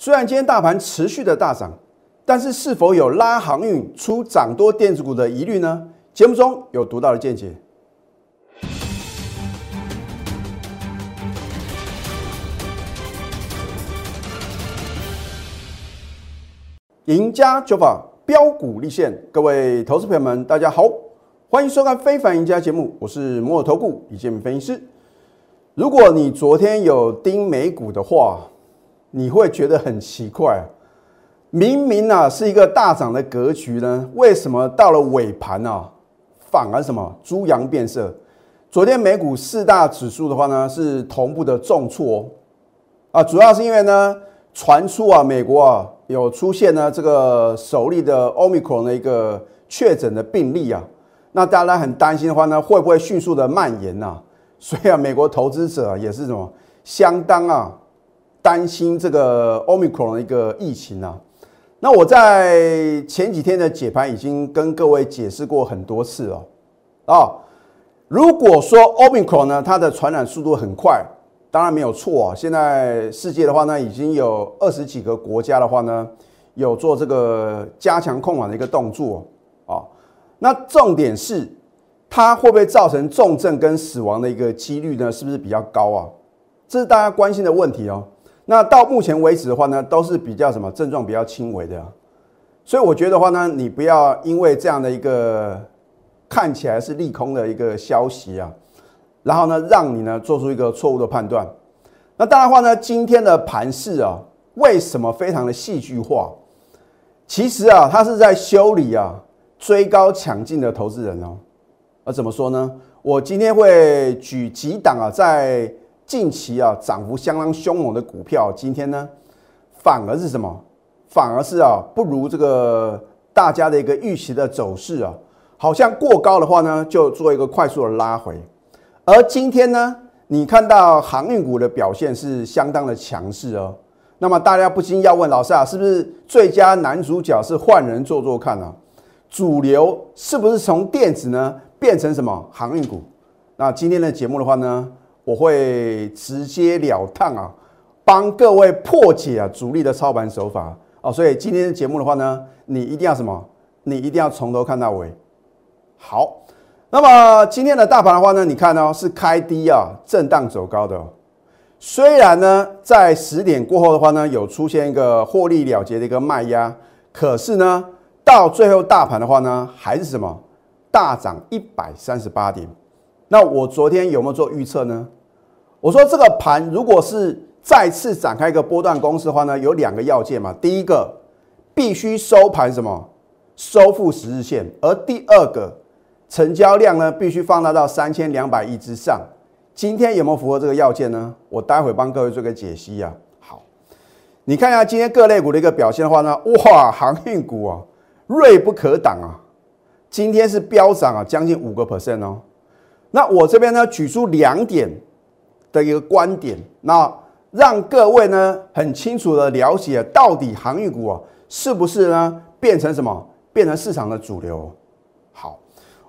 虽然今天大盘持续的大涨，但是是否有拉航运出涨多电子股的疑虑呢？节目中有独到的见解。赢家九法标股立现，各位投资朋友们，大家好，欢迎收看《非凡赢家》节目，我是摩尔投顾李建明分析师。如果你昨天有盯美股的话，你会觉得很奇怪，明明啊是一个大涨的格局呢，为什么到了尾盘啊反而什么猪羊变色？昨天美股四大指数的话呢是同步的重挫啊，主要是因为呢传出啊美国啊。有出现呢，这个首例的 Omicron 的一个确诊的病例啊，那大家很担心的话呢，会不会迅速的蔓延呢？所以啊，美国投资者也是什么相当啊担心这个 Omicron 的一个疫情啊。那我在前几天的解盘已经跟各位解释过很多次了啊。如果说 Omicron 呢，它的传染速度很快。当然没有错啊！现在世界的话呢，已经有二十几个国家的话呢，有做这个加强控管的一个动作啊。那重点是，它会不会造成重症跟死亡的一个几率呢？是不是比较高啊？这是大家关心的问题哦。那到目前为止的话呢，都是比较什么症状比较轻微的。所以我觉得话呢，你不要因为这样的一个看起来是利空的一个消息啊。然后呢，让你呢做出一个错误的判断。那当然话呢，今天的盘势啊，为什么非常的戏剧化？其实啊，它是在修理啊追高抢进的投资人哦。而怎么说呢？我今天会举几档啊，在近期啊涨幅相当凶猛的股票，今天呢反而是什么？反而是啊不如这个大家的一个预期的走势啊，好像过高的话呢，就做一个快速的拉回。而今天呢，你看到航运股的表现是相当的强势哦。那么大家不禁要问老师啊，是不是最佳男主角是换人做做看啊？主流是不是从电子呢变成什么航运股？那今天的节目的话呢，我会直截了当啊，帮各位破解啊主力的操盘手法哦。所以今天的节目的话呢，你一定要什么？你一定要从头看到尾。好。那么今天的大盘的话呢，你看哦，是开低啊，震荡走高的。虽然呢，在十点过后的话呢，有出现一个获利了结的一个卖压，可是呢，到最后大盘的话呢，还是什么大涨一百三十八点。那我昨天有没有做预测呢？我说这个盘如果是再次展开一个波段攻势的话呢，有两个要件嘛。第一个必须收盘什么收复十日线，而第二个。成交量呢，必须放大到三千两百亿之上。今天有没有符合这个要件呢？我待会帮各位做个解析啊。好，你看一下今天各类股的一个表现的话呢，哇，航运股啊，锐不可挡啊，今天是飙涨啊，将近五个 percent 哦。那我这边呢，举出两点的一个观点，那让各位呢很清楚的了解，到底航运股啊，是不是呢变成什么，变成市场的主流？好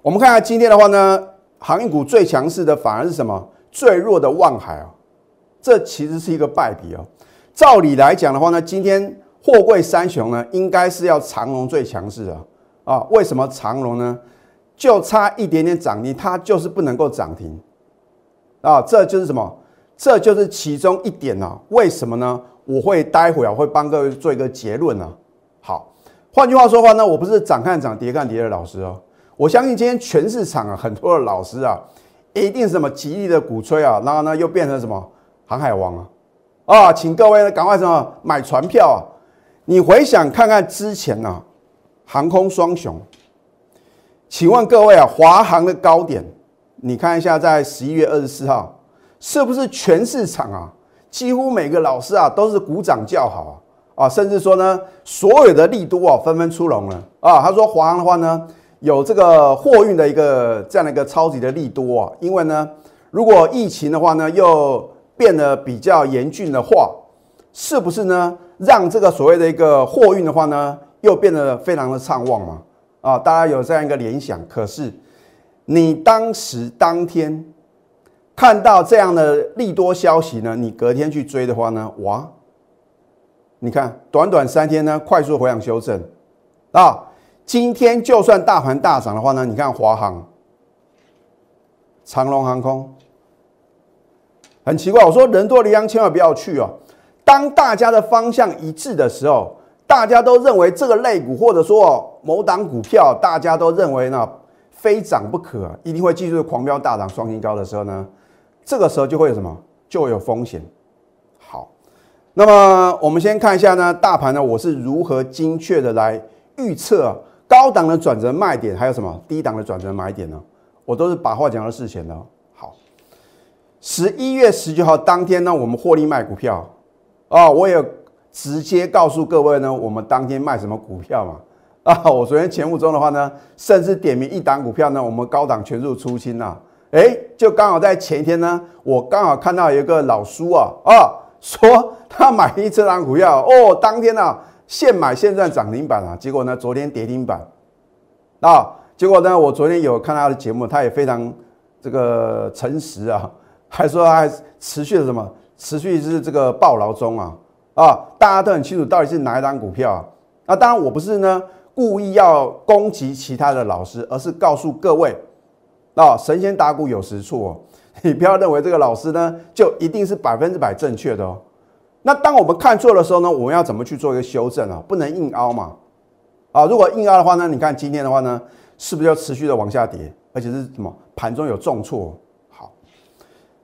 我们看看今天的话呢，航运股最强势的反而是什么？最弱的望海啊，这其实是一个败笔哦。照理来讲的话呢，今天货柜三雄呢，应该是要长龙最强势啊啊？为什么长龙呢？就差一点点涨停，它就是不能够涨停啊！这就是什么？这就是其中一点呢？为什么呢？我会待会啊会帮各位做一个结论呢。好，换句话说话呢，我不是涨看涨，跌看跌的老师哦。我相信今天全市场啊，很多的老师啊，一定是什么极力的鼓吹啊，然后呢又变成什么航海王啊，啊，请各位呢赶快什么买船票啊！你回想看看之前呢，航空双雄，请问各位啊，华航的高点，你看一下在十一月二十四号，是不是全市场啊，几乎每个老师啊都是鼓掌叫好啊，啊，甚至说呢，所有的利多啊纷纷出笼了啊，他说华航的话呢。有这个货运的一个这样的一个超级的利多啊，因为呢，如果疫情的话呢又变得比较严峻的话，是不是呢让这个所谓的一个货运的话呢又变得非常的畅旺嘛？啊，大家有这样一个联想。可是你当时当天看到这样的利多消息呢，你隔天去追的话呢，哇，你看短短三天呢，快速回档修正啊。今天就算大盘大涨的话呢，你看华航、长龙航空，很奇怪。我说人多的地方千万不要去哦。当大家的方向一致的时候，大家都认为这个类股或者说某档股票，大家都认为呢非涨不可，一定会继续狂飙大涨双新高的时候呢，这个时候就会有什么？就有风险。好，那么我们先看一下呢，大盘呢，我是如何精确的来预测。高档的转折卖点还有什么？低档的转折买点呢？我都是把话讲到事前的。好，十一月十九号当天呢，我们获利卖股票啊，我也直接告诉各位呢，我们当天卖什么股票嘛？啊，我昨天前五中的话呢，甚至点名一档股票呢，我们高档全数出清了。哎，就刚好在前一天呢，我刚好看到一个老叔啊啊，说他买一这档股票哦，当天呢。现买现赚涨停板啊！结果呢，昨天跌停板啊！结果呢，我昨天有看他的节目，他也非常这个诚实啊，还说还持续的什么，持续是这个暴劳中啊啊！大家都很清楚到底是哪一张股票啊？那当然我不是呢故意要攻击其他的老师，而是告诉各位啊，神仙打鼓有时错，你不要认为这个老师呢就一定是百分之百正确的哦。那当我们看错的时候呢，我们要怎么去做一个修正啊？不能硬凹嘛，啊，如果硬凹的话呢，你看今天的话呢，是不是要持续的往下跌，而且是什么盘中有重挫？好，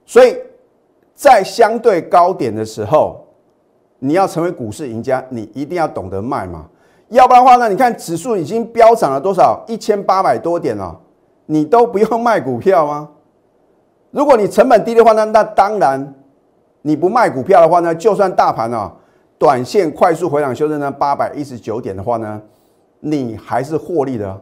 所以在相对高点的时候，你要成为股市赢家，你一定要懂得卖嘛，要不然的话呢，你看指数已经飙涨了多少？一千八百多点了，你都不用卖股票吗？如果你成本低的话呢，那当然。你不卖股票的话呢，就算大盘啊短线快速回档修正呢八百一十九点的话呢，你还是获利的。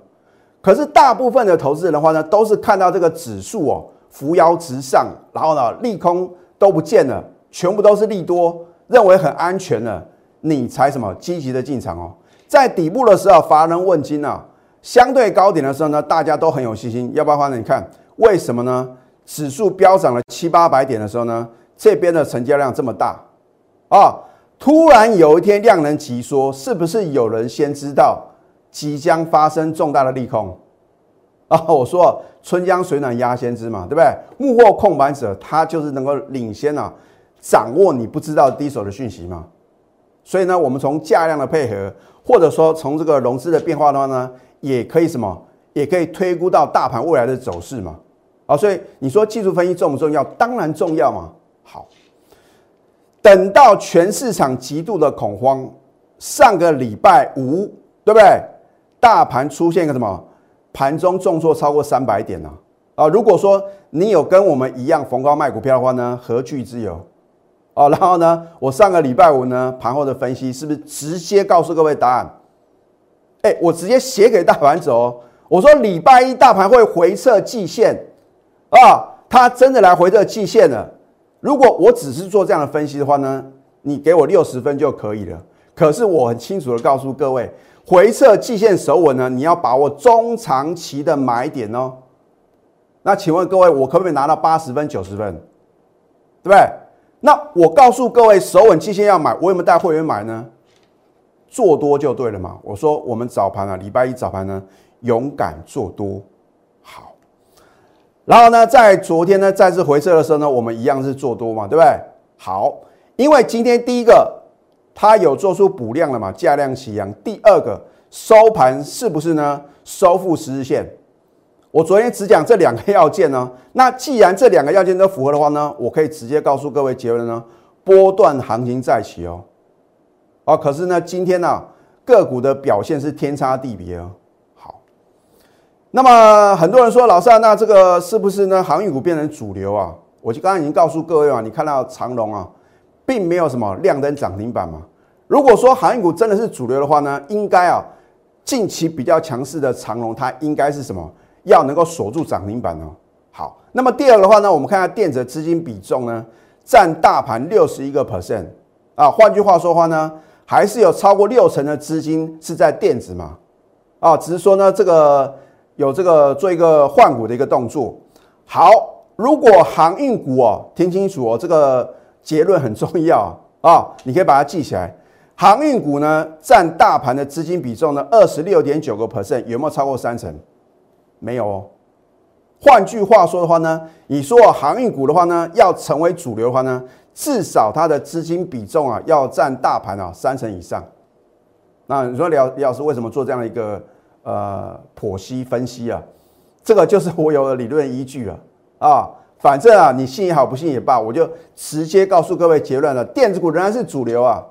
可是大部分的投资人的话呢，都是看到这个指数哦扶摇直上，然后呢利空都不见了，全部都是利多，认为很安全了，你才什么积极的进场哦。在底部的时候乏人问津啊，相对高点的时候呢，大家都很有信心。要不然的话呢？你看为什么呢？指数飙涨了七八百点的时候呢？这边的成交量这么大啊！突然有一天量能急缩，是不是有人先知道即将发生重大的利空啊？我说春江水暖鸭先知嘛，对不对？幕后控盘者他就是能够领先啊，掌握你不知道第一手的讯息嘛。所以呢，我们从价量的配合，或者说从这个融资的变化的话呢，也可以什么？也可以推估到大盘未来的走势嘛。啊，所以你说技术分析重不重要？当然重要嘛。好，等到全市场极度的恐慌，上个礼拜五，对不对？大盘出现个什么？盘中重挫超过三百点呢？啊，如果说你有跟我们一样逢高卖股票的话呢，何惧之有？哦，然后呢，我上个礼拜五呢盘后的分析是不是直接告诉各位答案？哎，我直接写给大盘走，我说礼拜一大盘会回撤季线啊，它真的来回撤季线了。如果我只是做这样的分析的话呢，你给我六十分就可以了。可是我很清楚的告诉各位，回撤季线守稳呢，你要把握中长期的买点哦。那请问各位，我可不可以拿到八十分、九十分？对不对？那我告诉各位，守稳季线要买，我有没有带会员买呢？做多就对了嘛。我说我们早盘啊，礼拜一早盘呢，勇敢做多。好然后呢，在昨天呢再次回撤的时候呢，我们一样是做多嘛，对不对？好，因为今天第一个它有做出补量了嘛，价量齐扬。第二个收盘是不是呢？收复十日线？我昨天只讲这两个要件呢。那既然这两个要件都符合的话呢，我可以直接告诉各位结论呢，波段行情再起哦。啊，可是呢，今天呢个股的表现是天差地别哦。好那么很多人说，老师啊，那这个是不是呢？航运股变成主流啊？我就刚刚已经告诉各位啊，你看到长龙啊，并没有什么亮灯涨停板嘛。如果说航运股真的是主流的话呢，应该啊，近期比较强势的长龙，它应该是什么？要能够锁住涨停板哦。好，那么第二的话呢，我们看下电子资金比重呢，占大盘六十一个 percent 啊。换句话说话呢，还是有超过六成的资金是在电子嘛。啊，只是说呢，这个。有这个做一个换股的一个动作。好，如果航运股哦，听清楚哦，这个结论很重要啊，你可以把它记起来。航运股呢占大盘的资金比重呢二十六点九个 percent，有没有超过三成？没有哦。换句话说的话呢，你说航运股的话呢，要成为主流的话呢，至少它的资金比重啊要占大盘啊三成以上。那你说李李老师为什么做这样一个呃剖析分析啊？这个就是我有的理论依据啊啊，反正啊你信也好，不信也罢，我就直接告诉各位结论了：电子股仍然是主流啊！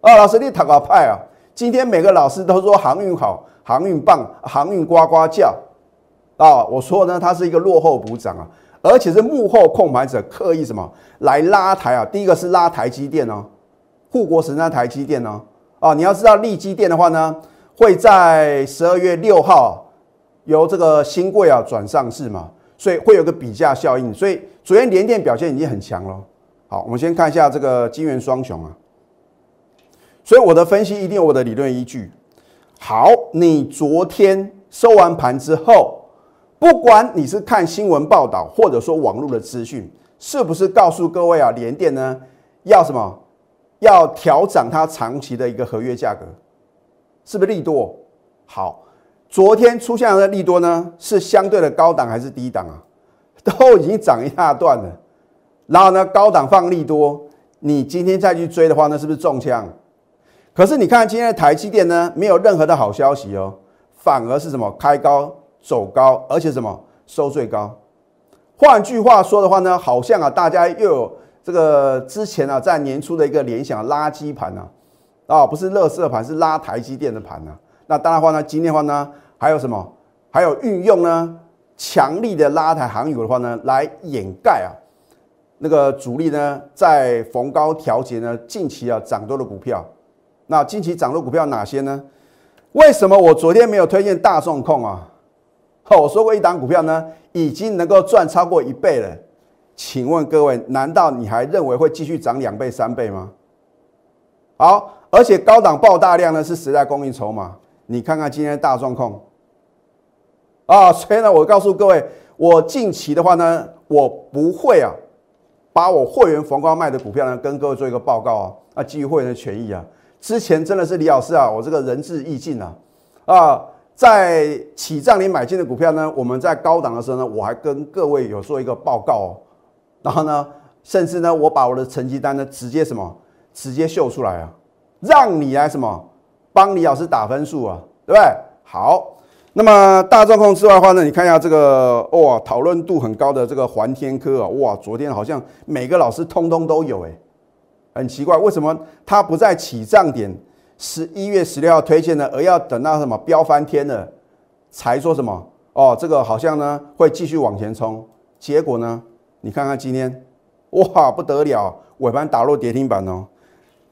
啊，老师你塔个派啊！今天每个老师都说航运好，航运棒，航运呱呱叫。啊，我说呢，它是一个落后补涨啊，而且是幕后控盘者刻意什么来拉抬啊？第一个是拉台积电哦，护国神山台积电哦，啊，你要知道利基电的话呢，会在十二月六号由这个新贵啊转上市嘛，所以会有个比价效应，所以昨天联电表现已经很强了。好，我们先看一下这个金元双雄啊，所以我的分析一定有我的理论依据。好，你昨天收完盘之后。不管你是看新闻报道，或者说网络的资讯，是不是告诉各位啊，联电呢要什么？要调涨它长期的一个合约价格，是不是利多？好，昨天出现的利多呢，是相对的高档还是低档啊？都已经涨一大段了。然后呢，高档放利多，你今天再去追的话，那是不是中枪？可是你看今天的台积电呢，没有任何的好消息哦，反而是什么？开高。走高，而且什么收最高？换句话说的话呢，好像啊，大家又有这个之前啊，在年初的一个联想垃圾盘啊，啊，不是乐色盘，是拉台积电的盘啊。那当然的话呢，今天的话呢，还有什么？还有运用呢强力的拉抬航运的话呢，来掩盖啊那个主力呢在逢高调节呢近期啊涨多的股票。那近期涨多股票哪些呢？为什么我昨天没有推荐大众控啊？我说过一档股票呢，已经能够赚超过一倍了。请问各位，难道你还认为会继续涨两倍、三倍吗？好，而且高档爆大量呢，是时代供应筹码。你看看今天的大状况啊，所以呢，我告诉各位，我近期的话呢，我不会啊，把我会员逢高卖的股票呢，跟各位做一个报告啊，啊，基于会员的权益啊。之前真的是李老师啊，我这个仁至义尽啊，啊。在起涨里买进的股票呢，我们在高档的时候呢，我还跟各位有做一个报告哦。然后呢，甚至呢，我把我的成绩单呢直接什么，直接秀出来啊，让你来什么帮李老师打分数啊，对不对？好，那么大状况之外的话呢，你看一下这个哇，讨论度很高的这个环天科啊，哇，昨天好像每个老师通通都有哎，很奇怪，为什么它不在起涨点？十一月十六号推荐的，而要等到什么飙翻天了，才说什么哦，这个好像呢会继续往前冲。结果呢，你看看今天，哇不得了，尾盘打落跌停板哦。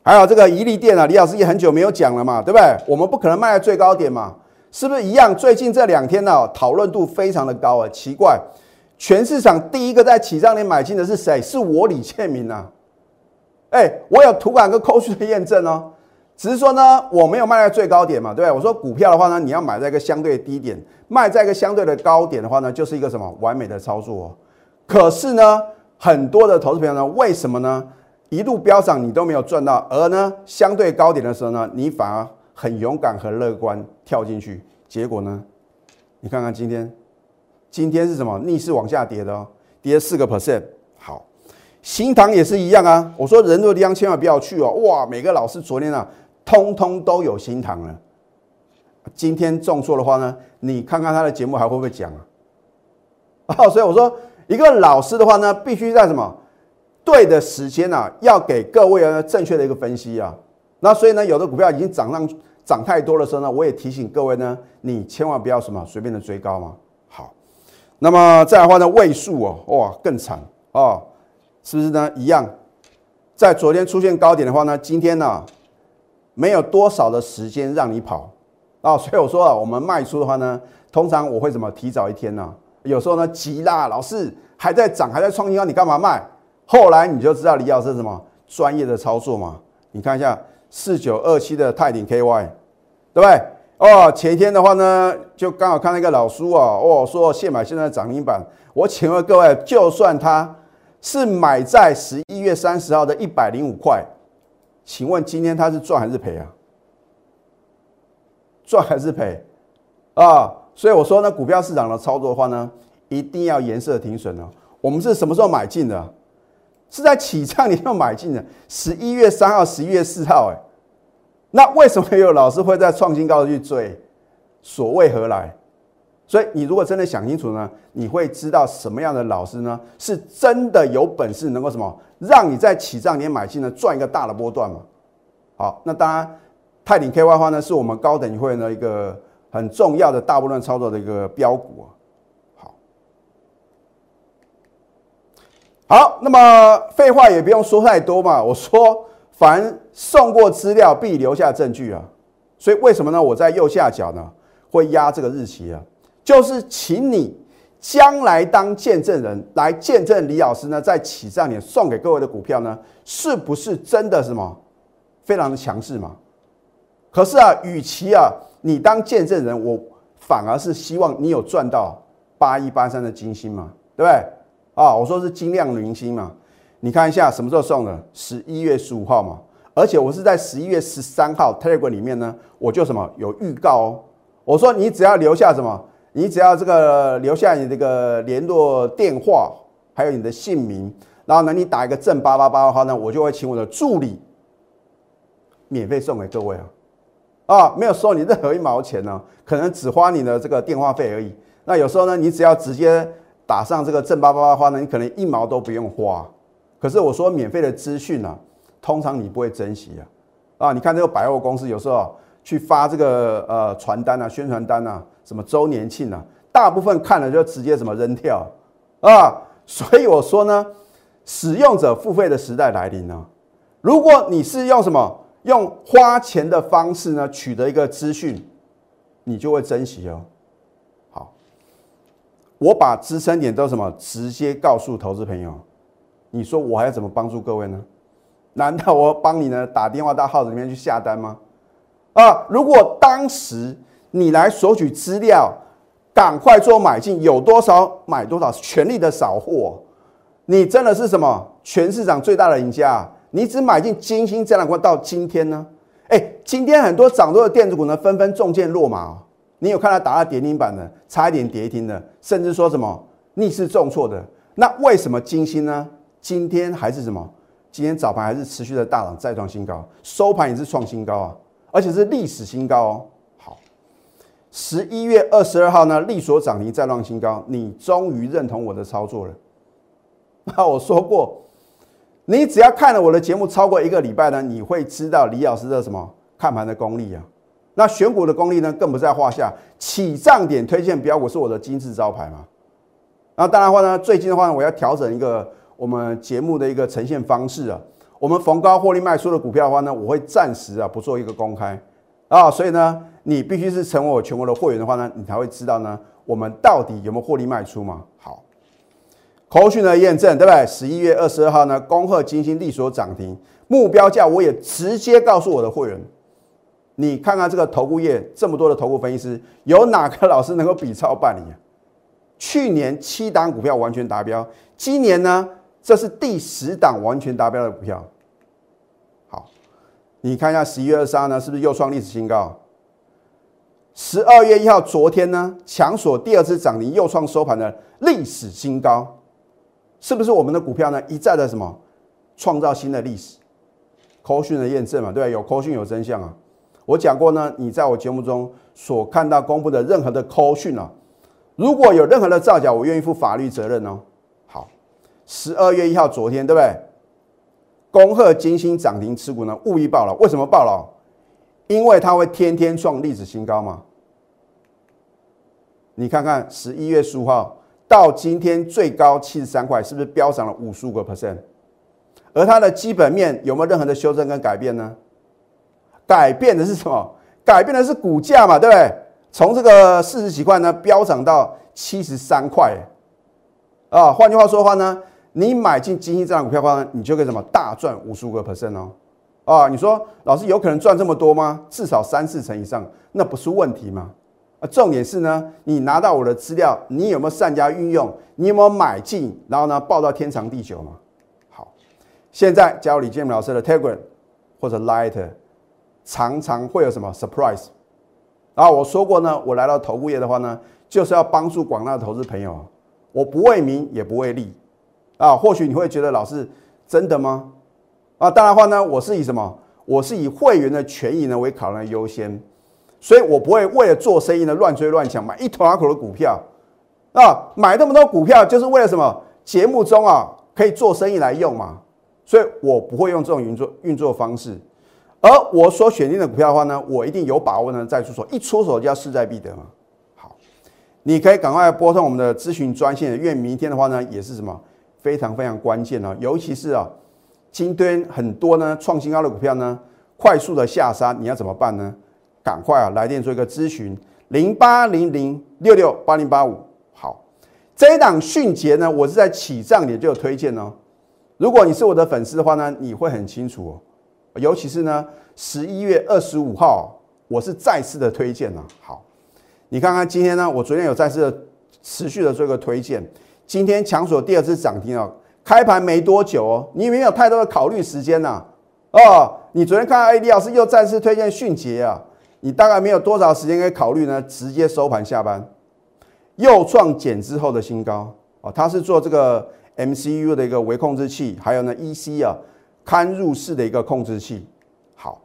还有这个宜利电啊，李老师也很久没有讲了嘛，对不对？我们不可能卖在最高点嘛，是不是一样？最近这两天呢，讨论度非常的高啊。奇怪，全市场第一个在起涨点买进的是谁？是我李建明啊。哎，我有图感跟扣序的验证哦。只是说呢，我没有卖在最高点嘛，对不对？我说股票的话呢，你要买在一个相对低点，卖在一个相对的高点的话呢，就是一个什么完美的操作。哦可是呢，很多的投资朋友呢，为什么呢？一路飙涨你都没有赚到，而呢，相对高点的时候呢，你反而很勇敢和乐观跳进去，结果呢，你看看今天，今天是什么逆势往下跌的哦，跌四个 percent。好，新塘也是一样啊。我说人多的地方千万不要去哦。哇，每个老师昨天啊。通通都有心疼了。今天中错的话呢，你看看他的节目还会不会讲啊？哦，所以我说一个老师的话呢，必须在什么对的时间啊，要给各位呢正确的一个分析啊。那所以呢，有的股票已经涨上涨太多的时候呢，我也提醒各位呢，你千万不要什么随便的追高嘛。好，那么再来的话呢，位数哦，哇，更惨哦，是不是呢？一样，在昨天出现高点的话呢，今天呢？没有多少的时间让你跑啊，所以我说啊，我们卖出的话呢，通常我会怎么提早一天呢？有时候呢急啦，老是还在涨，还在创新高，你干嘛卖？后来你就知道李老师什么专业的操作嘛。你看一下四九二七的泰鼎 KY，对不对？哦，前一天的话呢，就刚好看那个老叔啊，哦说现买现在涨停板。我请问各位，就算他是买在十一月三十号的一百零五块。请问今天它是赚还是赔啊？赚还是赔啊？所以我说呢，股票市场的操作的话呢，一定要颜色停损哦。我们是什么时候买进的？是在起涨你就买进的，十一月三号、十一月四号，哎，那为什么有老师会在创新高去追？所谓何来？所以你如果真的想清楚呢，你会知道什么样的老师呢，是真的有本事能够什么，让你在起涨点买进呢，赚一个大的波段嘛。好，那当然，泰鼎 KY 花呢，是我们高等会的一个很重要的大波段操作的一个标股啊。好好，那么废话也不用说太多嘛。我说，凡送过资料必留下证据啊。所以为什么呢？我在右下角呢会压这个日期啊，就是请你将来当见证人来见证李老师呢在起涨点送给各位的股票呢，是不是真的什么非常的强势嘛？可是啊，与其啊你当见证人，我反而是希望你有赚到八一八三的金星嘛，对不对？啊，我说是金亮明星嘛，你看一下什么时候送的？十一月十五号嘛，而且我是在十一月十三号 Telegram 里面呢，我就什么有预告哦。我说你只要留下什么，你只要这个留下你这个联络电话，还有你的姓名，然后呢你打一个正八八八的话呢，我就会请我的助理免费送给各位啊，啊，没有收你任何一毛钱呢，可能只花你的这个电话费而已。那有时候呢，你只要直接。打上这个正八八八的话呢，你可能一毛都不用花。可是我说免费的资讯呢，通常你不会珍惜啊。啊，你看这个百货公司有时候去发这个呃传单啊、宣传单啊，什么周年庆啊，大部分看了就直接什么扔掉啊。所以我说呢，使用者付费的时代来临了。如果你是用什么用花钱的方式呢取得一个资讯，你就会珍惜哦。好我把支撑点都什么直接告诉投资朋友，你说我还要怎么帮助各位呢？难道我帮你呢打电话到号子里面去下单吗？啊，如果当时你来索取资料，赶快做买进，有多少买多少，全力的扫货，你真的是什么全市场最大的赢家？你只买进金星这两股到今天呢？哎，今天很多涨多的电子股呢，纷纷中箭落马。你有看到打到跌停板的，差一点跌停的，甚至说什么逆势重挫的，那为什么金星呢？今天还是什么？今天早盘还是持续的大涨，再创新高，收盘也是创新高啊，而且是历史新高哦。十一月二十二号呢，利所涨停再创新高，你终于认同我的操作了。那我说过，你只要看了我的节目超过一个礼拜呢，你会知道李老师的什么看盘的功力啊。那选股的功力呢，更不在话下。起涨点推荐标股是我的金字招牌嘛。那当然话呢，最近的话呢，我要调整一个我们节目的一个呈现方式啊。我们逢高获利卖出的股票的话呢，我会暂时啊不做一个公开啊。所以呢，你必须是成为我全国的会员的话呢，你才会知道呢，我们到底有没有获利卖出嘛。好，口讯的验证对不对？十一月二十二号呢，恭贺金星利所涨停，目标价我也直接告诉我的会员。你看看这个投顾业这么多的投顾分析师，有哪个老师能够比超办理？去年七档股票完全达标，今年呢，这是第十档完全达标的股票。好，你看一下十一月二十三呢，是不是又创历史新高？十二月一号，昨天呢，强索第二次涨停，又创收盘的历史新高，是不是我们的股票呢一再的什么创造新的历史？科讯的验证嘛，对？有科讯有真相啊。我讲过呢，你在我节目中所看到公布的任何的 call 讯啊，如果有任何的造假，我愿意负法律责任哦。好，十二月一号，昨天对不对？恭贺金星涨停持股呢，务必爆了。为什么爆了？因为它会天天创历史新高嘛。你看看十一月十五号到今天最高七十三块，是不是飙涨了五十五个 percent？而它的基本面有没有任何的修正跟改变呢？改变的是什么？改变的是股价嘛，对不对？从这个四十几块呢，飙涨到七十三块，啊，换句话说的话呢，你买进金星这档股票的话呢，你就可以什么大赚五十五个 percent 哦，啊，你说老师有可能赚这么多吗？至少三四成以上，那不是问题吗？啊，重点是呢，你拿到我的资料，你有没有善加运用？你有没有买进，然后呢，报到天长地久嘛？好，现在加入李建明老师的 Telegram。或者 Light，常常会有什么 surprise。然后我说过呢，我来到投顾业的话呢，就是要帮助广大的投资朋友，我不为名也不为利啊。或许你会觉得老师真的吗？啊，当然话呢，我是以什么？我是以会员的权益呢为考量优先，所以我不会为了做生意呢乱追乱抢，买一头拉口的股票啊，买那么多股票就是为了什么？节目中啊可以做生意来用嘛，所以我不会用这种运作运作方式。而我所选定的股票的话呢，我一定有把握呢再出手，一出手就要势在必得嘛。好，你可以赶快拨通我们的咨询专线，因为明天的话呢也是什么非常非常关键哦，尤其是啊。今天很多呢创新高的股票呢，快速的下杀，你要怎么办呢？赶快啊来电做一个咨询，零八零零六六八零八五。好，这一档迅捷呢，我是在起涨点就有推荐哦。如果你是我的粉丝的话呢，你会很清楚哦。尤其是呢十一月二十五号，我是再次的推荐了。好，你看看今天呢，我昨天有再次的持续的做一个推荐，今天强索第二次涨停哦。开盘没多久哦，你没有太多的考虑时间呐。哦，你昨天看到 A D 老师又再次推荐迅捷啊，你大概没有多少时间可以考虑呢？直接收盘下班，又创减之后的新高哦。它是做这个 M C U 的一个微控制器，还有呢 E C 啊堪入式的一个控制器。好，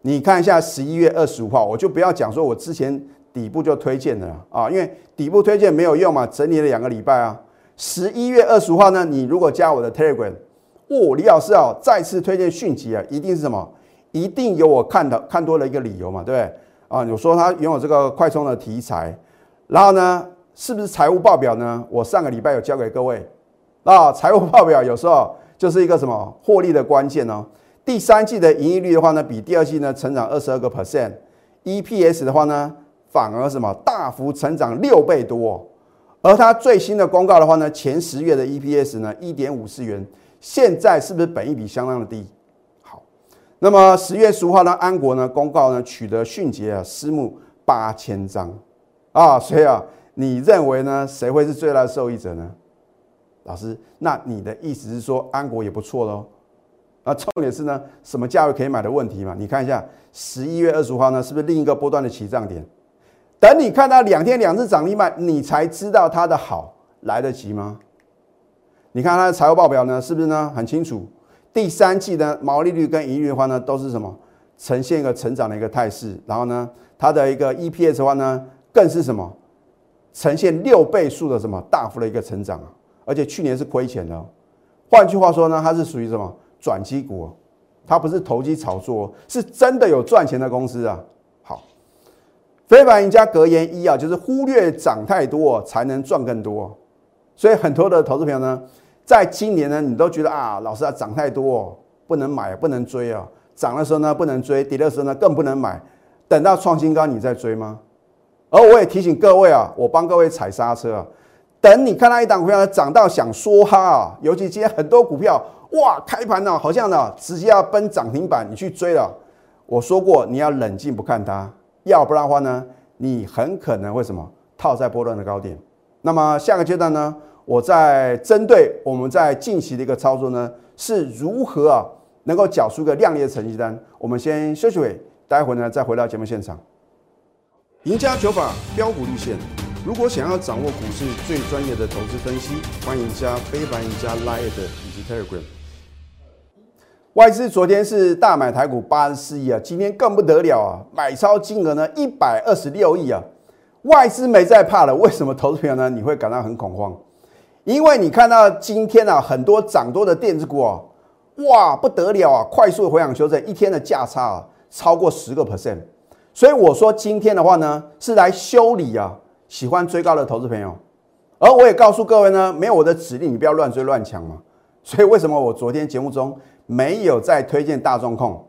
你看一下十一月二十五号，我就不要讲说我之前底部就推荐了啊，因为底部推荐没有用嘛，整理了两个礼拜啊。十一月二十五号呢，你如果加我的 Telegram，哦，李老师啊，再次推荐迅捷啊，一定是什么？一定有我看的看多了一个理由嘛，对不对？啊，有说它拥有这个快充的题材，然后呢，是不是财务报表呢？我上个礼拜有教给各位啊，财务报表有时候就是一个什么获利的关键哦。第三季的盈利率的话呢，比第二季呢成长二十二个 percent，EPS 的话呢，反而什么大幅成长六倍多。而它最新的公告的话呢，前十月的 EPS 呢一点五四元，现在是不是本益比相当的低？那么十月十五号呢，安国呢公告呢取得迅捷啊私募八千张啊，所以啊，你认为呢谁会是最大的受益者呢？老师，那你的意思是说安国也不错喽？那重点是呢，什么价位可以买的问题嘛？你看一下十一月二十五号呢，是不是另一个波段的起涨点？等你看到两天两次涨停板，你才知道它的好来得及吗？你看它的财务报表呢，是不是呢？很清楚，第三季呢毛利率跟盈利的话呢，都是什么呈现一个成长的一个态势。然后呢，它的一个 EPS 的话呢，更是什么呈现六倍数的什么大幅的一个成长啊！而且去年是亏钱的。换句话说呢，它是属于什么转机股？它不是投机炒作，是真的有赚钱的公司啊！好非凡赢家格言一啊，就是忽略涨太多才能赚更多。所以很多的投资朋友呢，在今年呢，你都觉得啊，老师啊，涨太多不能买，不能追啊。涨的时候呢不能追，跌的时候呢更不能买。等到创新高你再追吗？而我也提醒各位啊，我帮各位踩刹车啊。等你看到一档股票涨到想说哈啊，尤其今天很多股票哇，开盘呢好像呢直接要奔涨停板，你去追了。我说过你要冷静不看它。要不然的话呢，你很可能会什么套在波段的高点。那么下个阶段呢，我在针对我们在近期的一个操作呢，是如何啊能够缴出个亮丽的成绩单？我们先休息会，待会呢再回到节目现场。赢家九法标股立线，如果想要掌握股市最专业的投资分析，欢迎加非凡、赢家 Line 以及 Telegram。外资昨天是大买台股八十四亿啊，今天更不得了啊，买超金额呢一百二十六亿啊，外资没在怕了，为什么投资朋友呢？你会感到很恐慌？因为你看到今天啊，很多涨多的电子股啊，哇不得了啊，快速回档修正，一天的价差啊超过十个 percent，所以我说今天的话呢，是来修理啊，喜欢追高的投资朋友，而我也告诉各位呢，没有我的指令，你不要乱追乱抢嘛。所以为什么我昨天节目中？没有再推荐大众控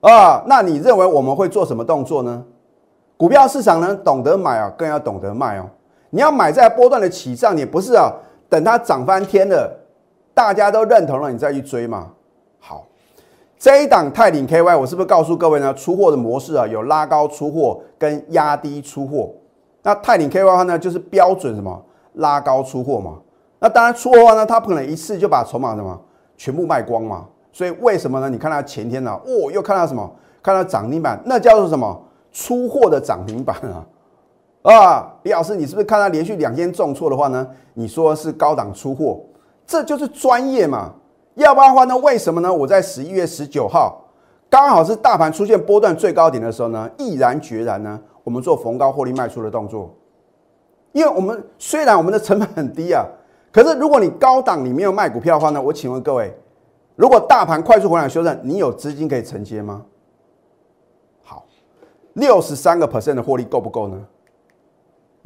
啊？那你认为我们会做什么动作呢？股票市场呢，懂得买啊，更要懂得卖哦。你要买在波段的起涨你，不是啊？等它涨翻天了，大家都认同了，你再去追嘛。好，这一档泰鼎 KY，我是不是告诉各位呢？出货的模式啊，有拉高出货跟压低出货。那泰鼎 KY 呢，就是标准什么拉高出货嘛？那当然出货呢，它不可能一次就把筹码什么全部卖光嘛。所以为什么呢？你看它前天呢，哦，又看到什么？看到涨停板，那叫做什么？出货的涨停板啊！啊，李老师，你是不是看到连续两天重挫的话呢？你说是高档出货，这就是专业嘛？要不然的话呢？为什么呢？我在十一月十九号，刚好是大盘出现波段最高点的时候呢，毅然决然呢，我们做逢高获利卖出的动作。因为我们虽然我们的成本很低啊，可是如果你高档你没有卖股票的话呢，我请问各位，如果大盘快速回档修正，你有资金可以承接吗？好，六十三个 percent 的获利够不够呢？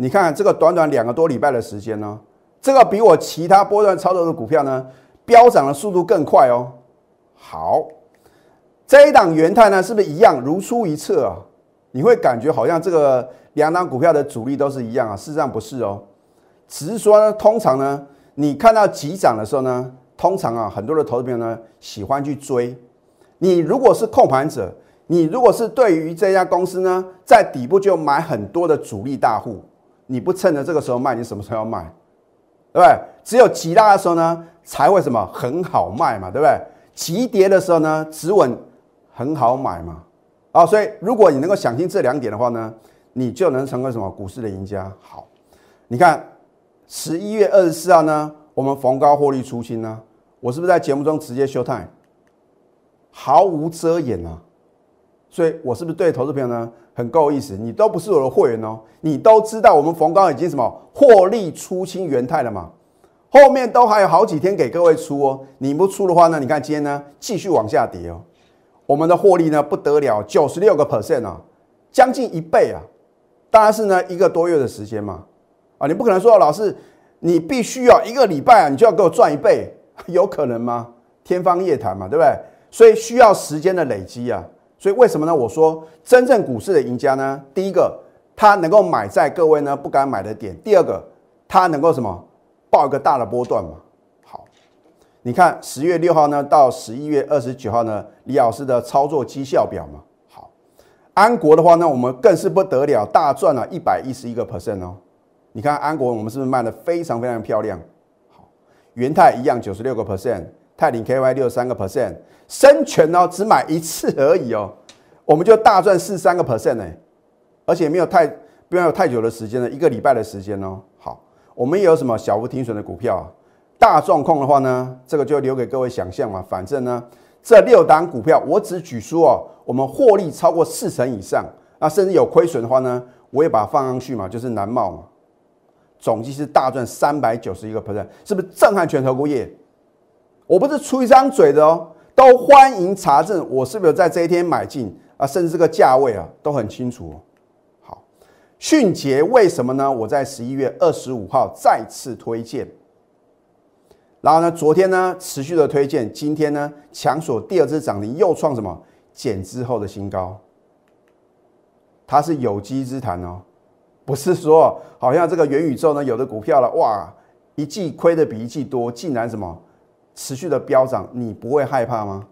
你看这个短短两个多礼拜的时间呢，这个比我其他波段操作的股票呢？飙涨的速度更快哦。好，这一档元泰呢，是不是一样如出一辙啊？你会感觉好像这个两档股票的主力都是一样啊？事实上不是哦，只是说呢，通常呢，你看到急涨的时候呢，通常啊，很多的投资朋友呢喜欢去追。你如果是控盘者，你如果是对于这家公司呢，在底部就买很多的主力大户，你不趁着这个时候卖，你什么时候要卖？对不对？只有急拉的时候呢？才会什么很好卖嘛，对不对？急跌的时候呢，止稳很好买嘛，啊，所以如果你能够想清这两点的话呢，你就能成为什么股市的赢家。好，你看十一月二十四号呢，我们逢高获利出清呢，我是不是在节目中直接休态，毫无遮掩啊？所以我是不是对投资朋友呢很够意思？你都不是我的会员哦，你都知道我们逢高已经什么获利出清元泰了嘛？后面都还有好几天给各位出哦，你不出的话呢？你看今天呢继续往下跌哦，我们的获利呢不得了，九十六个 percent 啊，将近一倍啊！当然是呢一个多月的时间嘛，啊，你不可能说老师你必须要一个礼拜啊，你就要给我赚一倍，有可能吗？天方夜谭嘛，对不对？所以需要时间的累积啊。所以为什么呢？我说真正股市的赢家呢，第一个他能够买在各位呢不敢买的点，第二个他能够什么？报一个大的波段嘛，好，你看十月六号呢到十一月二十九号呢，李老师的操作绩效表嘛，好，安国的话呢，我们更是不得了，大赚了一百一十一个 percent 哦，你看安国我们是不是卖的非常非常漂亮？好，元泰一样九十六个 percent，泰林 KY 六三个 percent，生全哦只买一次而已哦，我们就大赚四三个 percent 呢，而且没有太不要有太久的时间了，一个礼拜的时间哦，好。我们也有什么小幅停损的股票？大状况的话呢，这个就留给各位想象嘛。反正呢，这六档股票我只举出哦，我们获利超过四成以上，那甚至有亏损的话呢，我也把它放上去嘛，就是南茂嘛。总计是大赚三百九十一个 percent，是不是震撼全投股业？我不是出一张嘴的哦，都欢迎查证，我是不是在这一天买进啊？甚至这个价位啊，都很清楚。好迅捷为什么呢？我在十一月二十五号再次推荐，然后呢，昨天呢持续的推荐，今天呢强索第二次涨停，又创什么减之后的新高？它是有机之谈哦，不是说好像这个元宇宙呢有的股票了哇，一季亏的比一季多，竟然什么持续的飙涨，你不会害怕吗？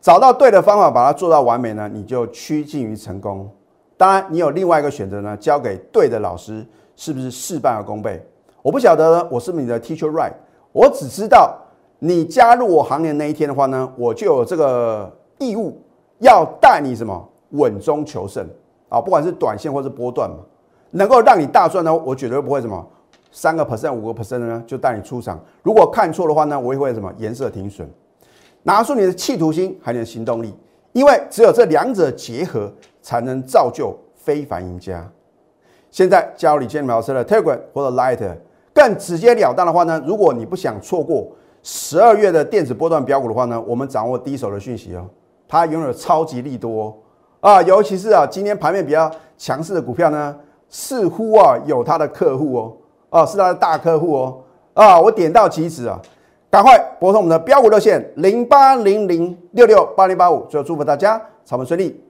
找到对的方法，把它做到完美呢，你就趋近于成功。当然，你有另外一个选择呢，交给对的老师，是不是事半而功倍？我不晓得，我是不是你的 teacher right？我只知道，你加入我行列那一天的话呢，我就有这个义务要带你什么稳中求胜啊！不管是短线或是波段嘛，能够让你大赚呢，我绝对不会什么三个 percent、五个 percent 呢就带你出场。如果看错的话呢，我也会什么颜色停损，拿出你的企图心还有你的行动力，因为只有这两者结合。才能造就非凡赢家。现在加入李建老师的 Telegram 或者 Light，更直截了当的话呢，如果你不想错过十二月的电子波段标股的话呢，我们掌握第一手的讯息哦，它拥有超级利多啊，尤其是啊，今天盘面比较强势的股票呢，似乎啊有它的客户哦，啊是他的大客户哦，啊我点到即止啊，赶快拨通我们的标股热线零八零零六六八零八五，最后祝福大家操盘顺利。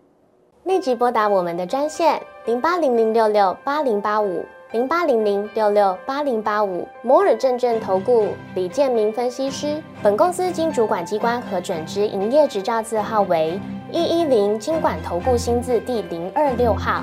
立即拨打我们的专线零八零零六六八零八五零八零零六六八零八五摩尔证券投顾李建明分析师。本公司经主管机关核准之营业执照字号为一一零金管投顾新字第零二六号。